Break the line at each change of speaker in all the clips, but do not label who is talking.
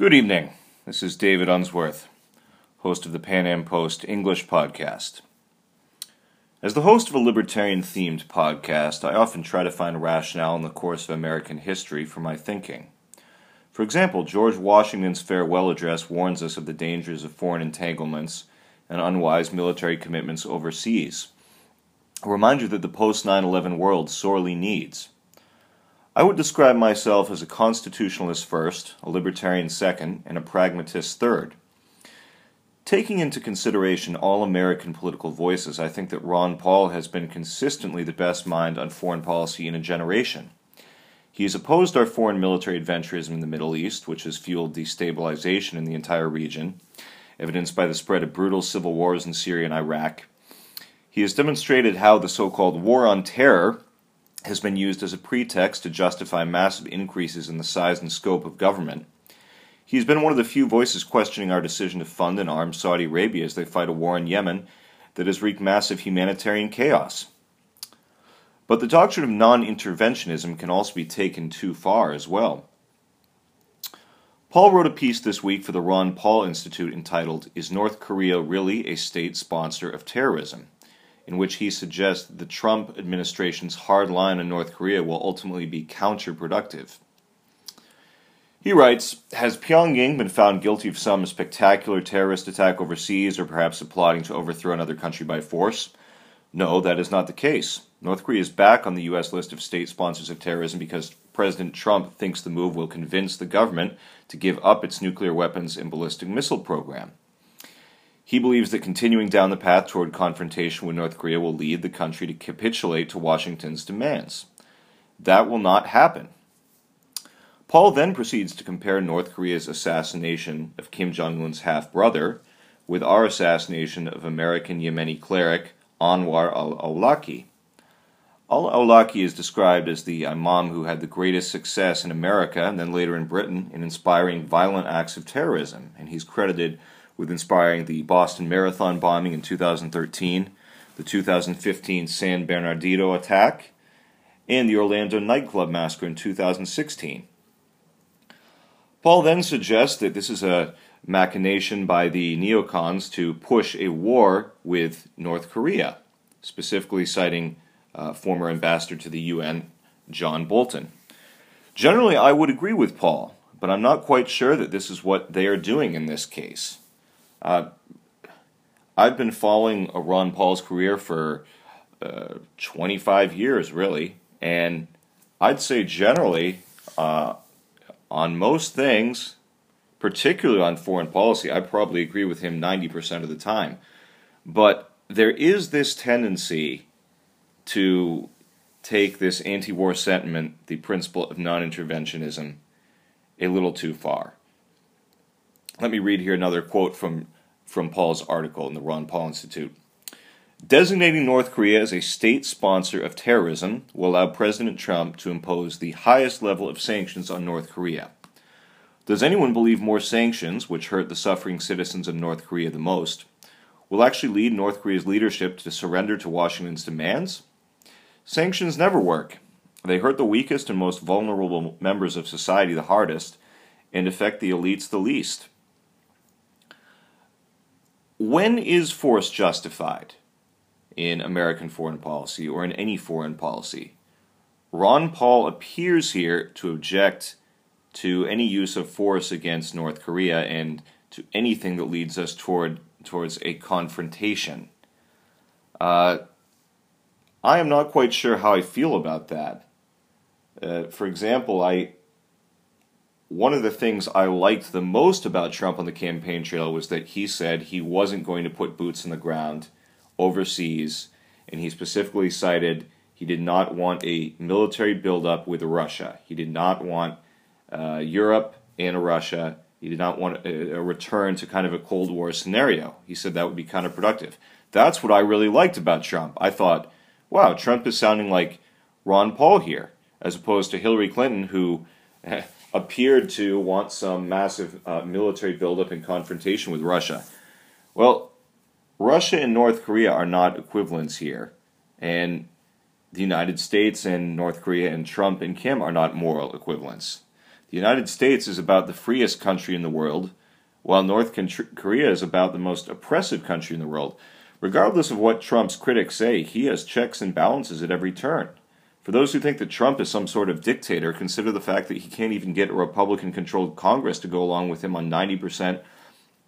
Good evening. This is David Unsworth, host of the PanAm Post English podcast. As the host of a libertarian themed podcast, I often try to find rationale in the course of American history for my thinking. For example, George Washington's farewell address warns us of the dangers of foreign entanglements and unwise military commitments overseas. A reminder that the post 9 11 world sorely needs. I would describe myself as a constitutionalist first, a libertarian second, and a pragmatist third. Taking into consideration all American political voices, I think that Ron Paul has been consistently the best mind on foreign policy in a generation. He has opposed our foreign military adventurism in the Middle East, which has fueled destabilization in the entire region, evidenced by the spread of brutal civil wars in Syria and Iraq. He has demonstrated how the so called war on terror has been used as a pretext to justify massive increases in the size and scope of government he has been one of the few voices questioning our decision to fund and arm Saudi Arabia as they fight a war in Yemen that has wreaked massive humanitarian chaos. But the doctrine of non interventionism can also be taken too far as well. Paul wrote a piece this week for the Ron Paul Institute entitled Is North Korea Really a State Sponsor of Terrorism? In which he suggests the Trump administration's hard line on North Korea will ultimately be counterproductive. He writes Has Pyongyang been found guilty of some spectacular terrorist attack overseas or perhaps plotting to overthrow another country by force? No, that is not the case. North Korea is back on the U.S. list of state sponsors of terrorism because President Trump thinks the move will convince the government to give up its nuclear weapons and ballistic missile program. He believes that continuing down the path toward confrontation with North Korea will lead the country to capitulate to Washington's demands. That will not happen. Paul then proceeds to compare North Korea's assassination of Kim Jong un's half brother with our assassination of American Yemeni cleric Anwar al Awlaki. Al Awlaki is described as the Imam who had the greatest success in America and then later in Britain in inspiring violent acts of terrorism, and he's credited with inspiring the Boston Marathon bombing in 2013, the 2015 San Bernardino attack, and the Orlando nightclub massacre in 2016. Paul then suggests that this is a machination by the neocons to push a war with North Korea, specifically citing uh, former ambassador to the UN, John Bolton. Generally, I would agree with Paul, but I'm not quite sure that this is what they are doing in this case. Uh, I've been following Ron Paul's career for uh, 25 years, really, and I'd say generally uh, on most things, particularly on foreign policy, I probably agree with him 90% of the time. But there is this tendency to take this anti war sentiment, the principle of non interventionism, a little too far. Let me read here another quote from, from Paul's article in the Ron Paul Institute. Designating North Korea as a state sponsor of terrorism will allow President Trump to impose the highest level of sanctions on North Korea. Does anyone believe more sanctions, which hurt the suffering citizens of North Korea the most, will actually lead North Korea's leadership to surrender to Washington's demands? Sanctions never work. They hurt the weakest and most vulnerable members of society the hardest and affect the elites the least. When is force justified? in American foreign policy or in any foreign policy. Ron Paul appears here to object to any use of force against North Korea and to anything that leads us toward towards a confrontation. Uh, I am not quite sure how I feel about that. Uh, for example, I one of the things I liked the most about Trump on the campaign trail was that he said he wasn't going to put boots on the ground overseas, and he specifically cited he did not want a military buildup with Russia. He did not want uh, Europe and Russia. He did not want a, a, return to kind of a Cold War scenario. He said that would be counterproductive. That's what I really liked about Trump. I thought, wow, Trump is sounding like Ron Paul here, as opposed to Hillary Clinton, who appeared to want some massive uh, military buildup and confrontation with Russia. Well, Russia and North Korea are not equivalents here, and the United States and North Korea and Trump and Kim are not moral equivalents. The United States is about the freest country in the world, while North Korea is about the most oppressive country in the world. Regardless of what Trump's critics say, he has checks and balances at every turn. For those who think that Trump is some sort of dictator, consider the fact that he can't even get a Republican controlled Congress to go along with him on 90%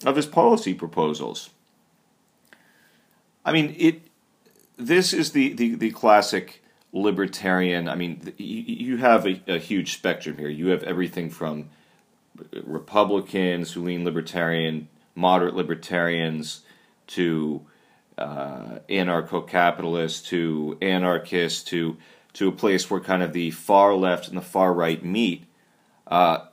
of his policy proposals. I mean, it. This is the, the, the classic libertarian. I mean, you, have a, a huge spectrum here. You have everything from Republicans who lean libertarian, moderate libertarians, to uh, anarcho capitalists, to anarchists, to to a place where kind of the far left and the far right meet. Uh,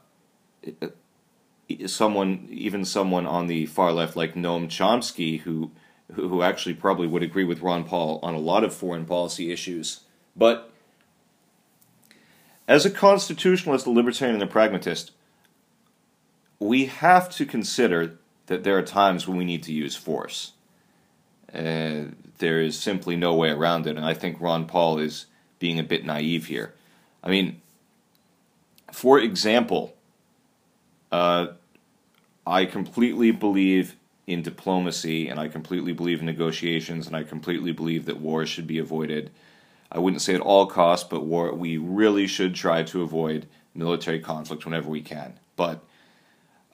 someone, even someone on the far left like Noam Chomsky, who who actually probably would agree with Ron Paul on a lot of foreign policy issues, but as a constitutionalist, a libertarian, and a pragmatist, we have to consider that there are times when we need to use force. Uh, there is simply no way around it, and I think Ron Paul is being a bit naive here. I mean, for example, uh, I completely believe in diplomacy and I completely believe in negotiations and I completely believe that war should be avoided. I wouldn't say at all costs, but war we really should try to avoid military conflict whenever we can. But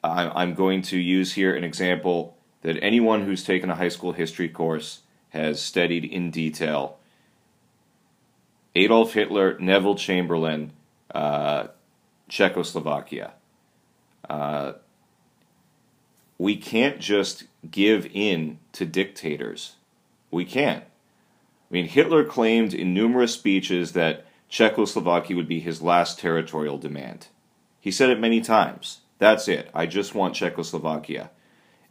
I'm going to use here an example that anyone who's taken a high school history course has studied in detail Adolf Hitler, Neville Chamberlain, uh, Czechoslovakia. Uh, we can't just give in to dictators. We can't. I mean, Hitler claimed in numerous speeches that Czechoslovakia would be his last territorial demand. He said it many times. That's it. I just want Czechoslovakia.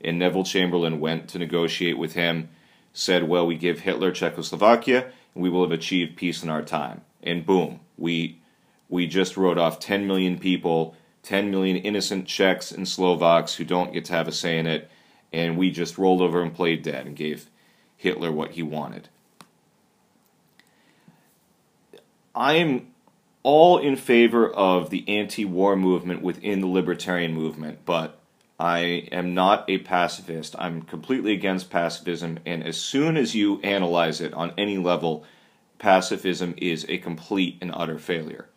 And Neville Chamberlain went to negotiate with him, said, Well, we give Hitler Czechoslovakia, we will have achieved peace in our time. And boom, we we just wrote off 10 million people, 10 million innocent Czechs and Slovaks who don't get to have a say in it, and we just rolled over and played dead and gave Hitler what he wanted. I am all in favor of the anti war movement within the libertarian movement, but I am not a pacifist. I'm completely against pacifism, and as soon as you analyze it on any level, pacifism is a complete and utter failure.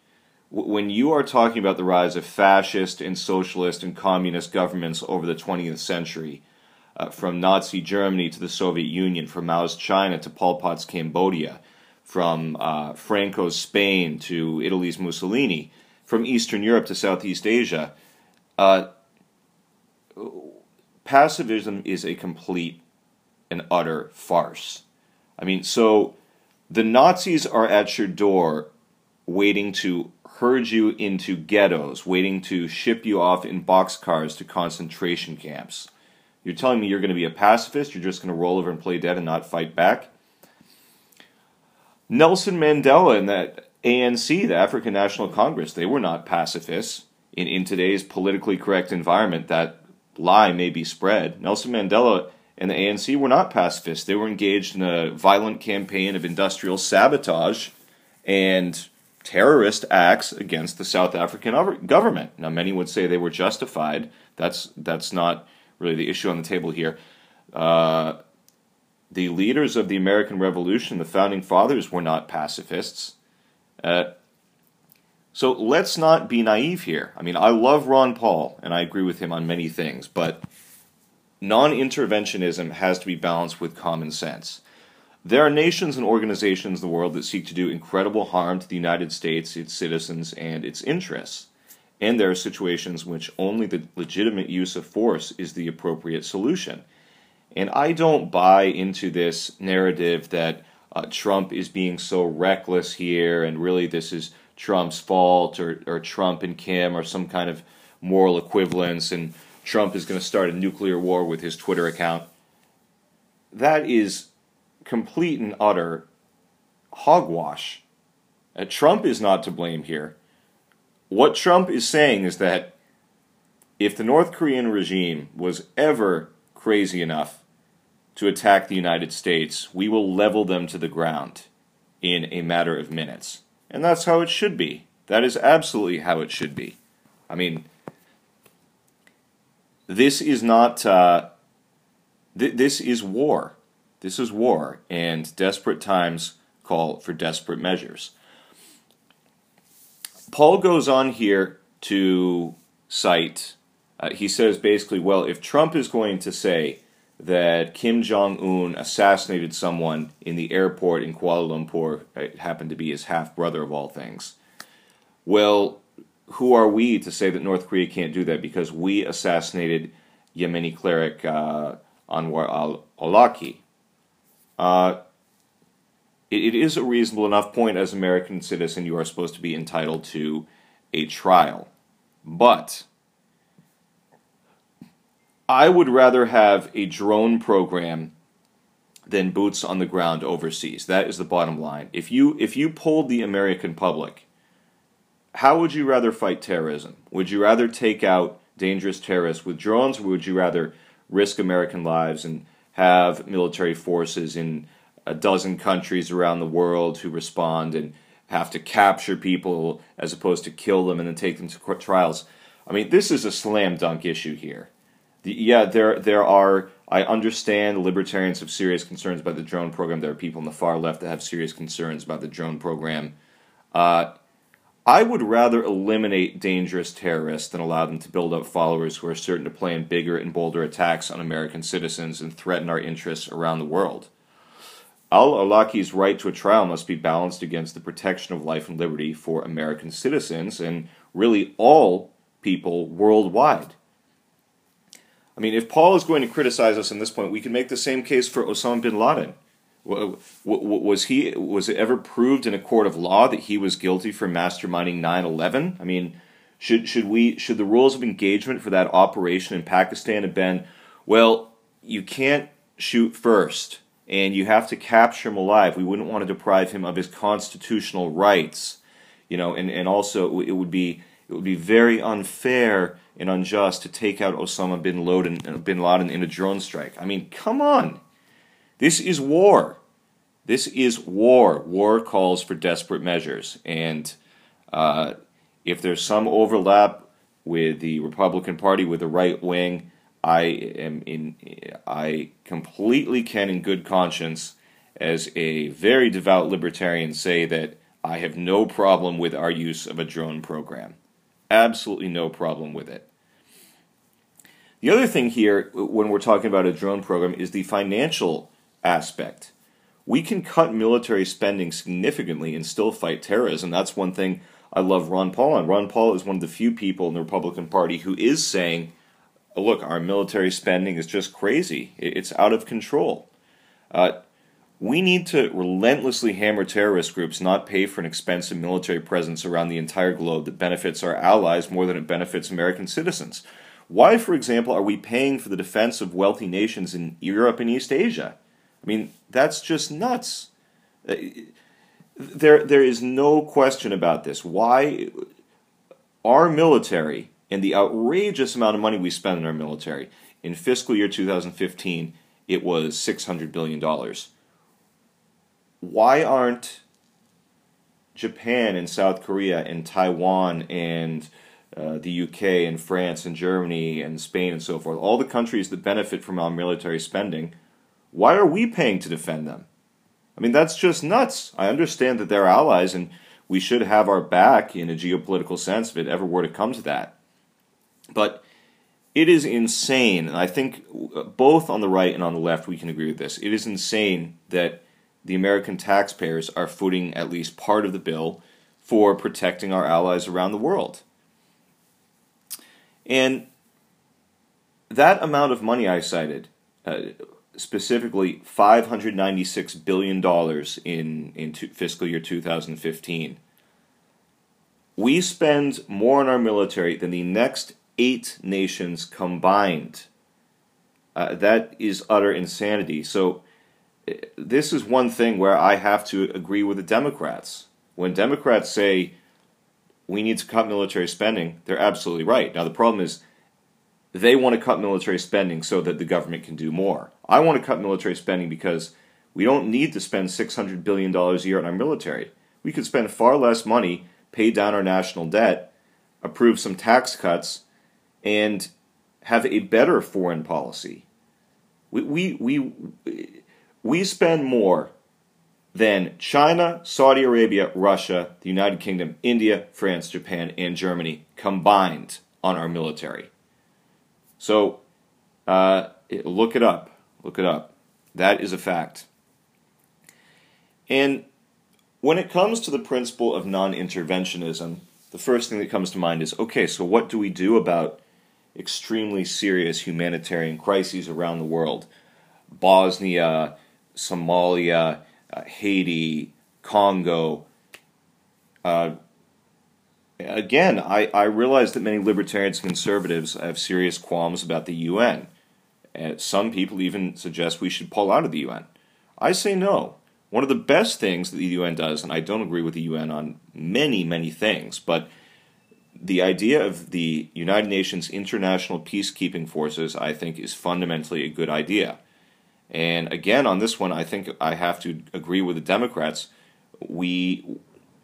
When you are talking about the rise of fascist and socialist and communist governments over the 20th century, uh, from Nazi Germany to the Soviet Union, from Mao's China to Pol Pot's Cambodia, from uh, Franco's Spain to Italy's Mussolini, from Eastern Europe to Southeast Asia, uh, pacifism is a complete and utter farce. I mean, so the Nazis are at your door waiting to herd you into ghettos, waiting to ship you off in boxcars to concentration camps. You're telling me you're going to be a pacifist? You're just going to roll over and play dead and not fight back? Nelson Mandela and that ANC, the African National Congress, they were not pacifists. In, in today's politically correct environment, that lie may be spread. Nelson Mandela and the ANC were not pacifists. They were engaged in a violent campaign of industrial sabotage and terrorist acts against the South African government. Now, many would say they were justified. That's that's not really the issue on the table here. Uh, the leaders of the American Revolution, the founding fathers, were not pacifists. Uh, so let's not be naive here. I mean, I love Ron Paul, and I agree with him on many things, but non interventionism has to be balanced with common sense. There are nations and organizations in the world that seek to do incredible harm to the United States, its citizens, and its interests. And there are situations in which only the legitimate use of force is the appropriate solution. And I don't buy into this narrative that uh, Trump is being so reckless here and really this is Trump's fault or, or Trump and Kim or some kind of moral equivalence and Trump is going to start a nuclear war with his Twitter account. That is complete and utter hogwash. Uh, Trump is not to blame here. What Trump is saying is that if the North Korean regime was ever crazy enough to attack the United States, we will level them to the ground in a matter of minutes. And that's how it should be. That is absolutely how it should be. I mean, this is not. Uh, th- this is war. This is war, and desperate times call for desperate measures. Paul goes on here to cite. Uh, he says basically, well, if Trump is going to say that Kim Jong Un assassinated someone in the airport in Kuala Lumpur, it happened to be his half brother of all things. Well, who are we to say that North Korea can't do that because we assassinated Yemeni cleric uh, Anwar al Awlaki? Uh, it, it is a reasonable enough point as American citizen you are supposed to be entitled to a trial. But I would rather have a drone program than boots on the ground overseas. That is the bottom line. If you if you polled the American public, how would you rather fight terrorism? Would you rather take out dangerous terrorists with drones, or would you rather risk American lives and have military forces in a dozen countries around the world who respond and have to capture people as opposed to kill them and then take them to court trials? I mean, this is a slam dunk issue here yeah, there there are. I understand libertarians have serious concerns about the drone program. There are people on the far left that have serious concerns about the drone program. Uh, I would rather eliminate dangerous terrorists than allow them to build up followers who are certain to plan bigger and bolder attacks on American citizens and threaten our interests around the world. Al Awlaki's right to a trial must be balanced against the protection of life and liberty for American citizens and really all people worldwide. I mean, if Paul is going to criticize us in this point, we can make the same case for Osama bin Laden. Was he was it ever proved in a court of law that he was guilty for masterminding 9/11? I mean, should should we should the rules of engagement for that operation in Pakistan have been, well, you can't shoot first and you have to capture him alive. We wouldn't want to deprive him of his constitutional rights, you know, and and also it would be it would be very unfair and unjust to take out Osama bin Laden, bin Laden in a drone strike. I mean, come on. This is war. This is war. War calls for desperate measures. And uh, if there's some overlap with the Republican Party, with the right wing, I am in. I completely can, in good conscience, as a very devout libertarian, say that I have no problem with our use of a drone program. Absolutely no problem with it. The other thing here, when we're talking about a drone program, is the financial aspect. We can cut military spending significantly and still fight terrorism. That's one thing I love Ron Paul on. Ron Paul is one of the few people in the Republican Party who is saying, look, our military spending is just crazy, it's out of control. Uh, we need to relentlessly hammer terrorist groups, not pay for an expensive military presence around the entire globe that benefits our allies more than it benefits American citizens. Why, for example, are we paying for the defense of wealthy nations in Europe and East Asia? I mean, that's just nuts. Uh, there, there is no question about this. Why our military and the outrageous amount of money we spend on our military in fiscal year 2015, it was $600 billion. Why aren't Japan and South Korea and Taiwan and uh, the UK and France and Germany and Spain and so forth, all the countries that benefit from our military spending, why are we paying to defend them? I mean, that's just nuts. I understand that they're allies and we should have our back in a geopolitical sense if it ever were to come to that. But it is insane, and I think both on the right and on the left we can agree with this. It is insane that the American taxpayers are footing at least part of the bill for protecting our allies around the world. And that amount of money I cited, uh, specifically $596 billion in, in fiscal year 2015, we spend more on our military than the next eight nations combined. Uh, that is utter insanity. So, this is one thing where I have to agree with the Democrats. When Democrats say we need to cut military spending, they're absolutely right. Now, the problem is they want to cut military spending so that the government can do more. I want to cut military spending because we don't need to spend $600 billion a year on our military. We could spend far less money, pay down our national debt, approve some tax cuts, and have a better foreign policy. We, we, we, we spend more than China, Saudi Arabia, Russia, the United Kingdom, India, France, Japan, and Germany combined on our military. So uh, look it up. Look it up. That is a fact. And when it comes to the principle of non interventionism, the first thing that comes to mind is okay, so what do we do about extremely serious humanitarian crises around the world? Bosnia, Somalia, uh, Haiti, Congo. Uh, again, I, I realize that many libertarians and conservatives have serious qualms about the UN. And some people even suggest we should pull out of the UN. I say no. One of the best things that the UN does, and I don't agree with the UN on many, many things, but the idea of the United Nations international peacekeeping forces, I think, is fundamentally a good idea. And again, on this one, I think I have to agree with the Democrats. We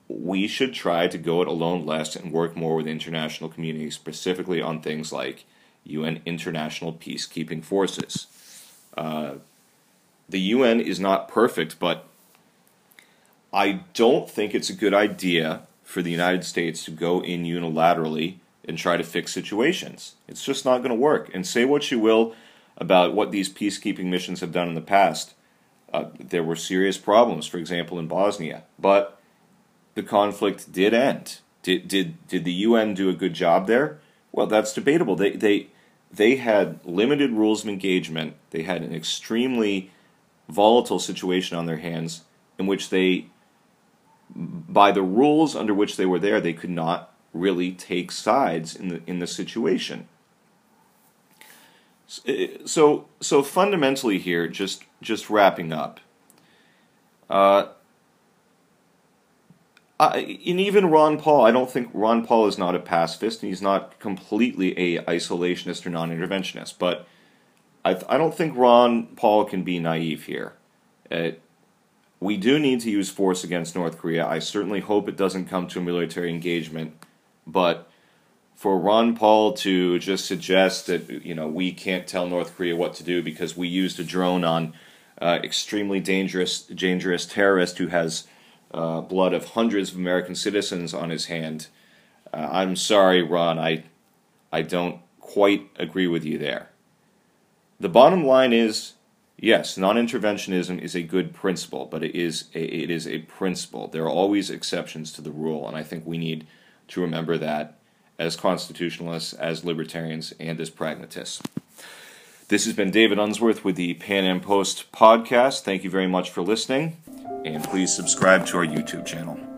we should try to go it alone less and work more with the international community, specifically on things like UN international peacekeeping forces. Uh, the UN is not perfect, but I don't think it's a good idea for the United States to go in unilaterally and try to fix situations. It's just not going to work. And say what you will about what these peacekeeping missions have done in the past. Uh, there were serious problems, for example, in Bosnia, but the conflict did end. Did, did, did the UN do a good job there? Well, that's debatable. They, they, they had limited rules of engagement, they had an extremely volatile situation on their hands in which they, by the rules under which they were there, they could not really take sides in the, in the situation. So, so fundamentally here, just just wrapping up. Uh, and even Ron Paul, I don't think Ron Paul is not a pacifist, and he's not completely a isolationist or non-interventionist. But I, I don't think Ron Paul can be naive here. Uh, we do need to use force against North Korea. I certainly hope it doesn't come to a military engagement, but for Ron Paul to just suggest that you know we can't tell North Korea what to do because we used a drone on uh, extremely dangerous dangerous terrorist who has uh, blood of hundreds of American citizens on his hand. Uh, I'm sorry, Ron. I I don't quite agree with you there. The bottom line is yes, non-interventionism is a good principle, but it is a, it is a principle. There are always exceptions to the rule, and I think we need to remember that as constitutionalists, as libertarians, and as pragmatists. This has been David Unsworth with the PanAm Post podcast. Thank you very much for listening, and please subscribe to our YouTube channel.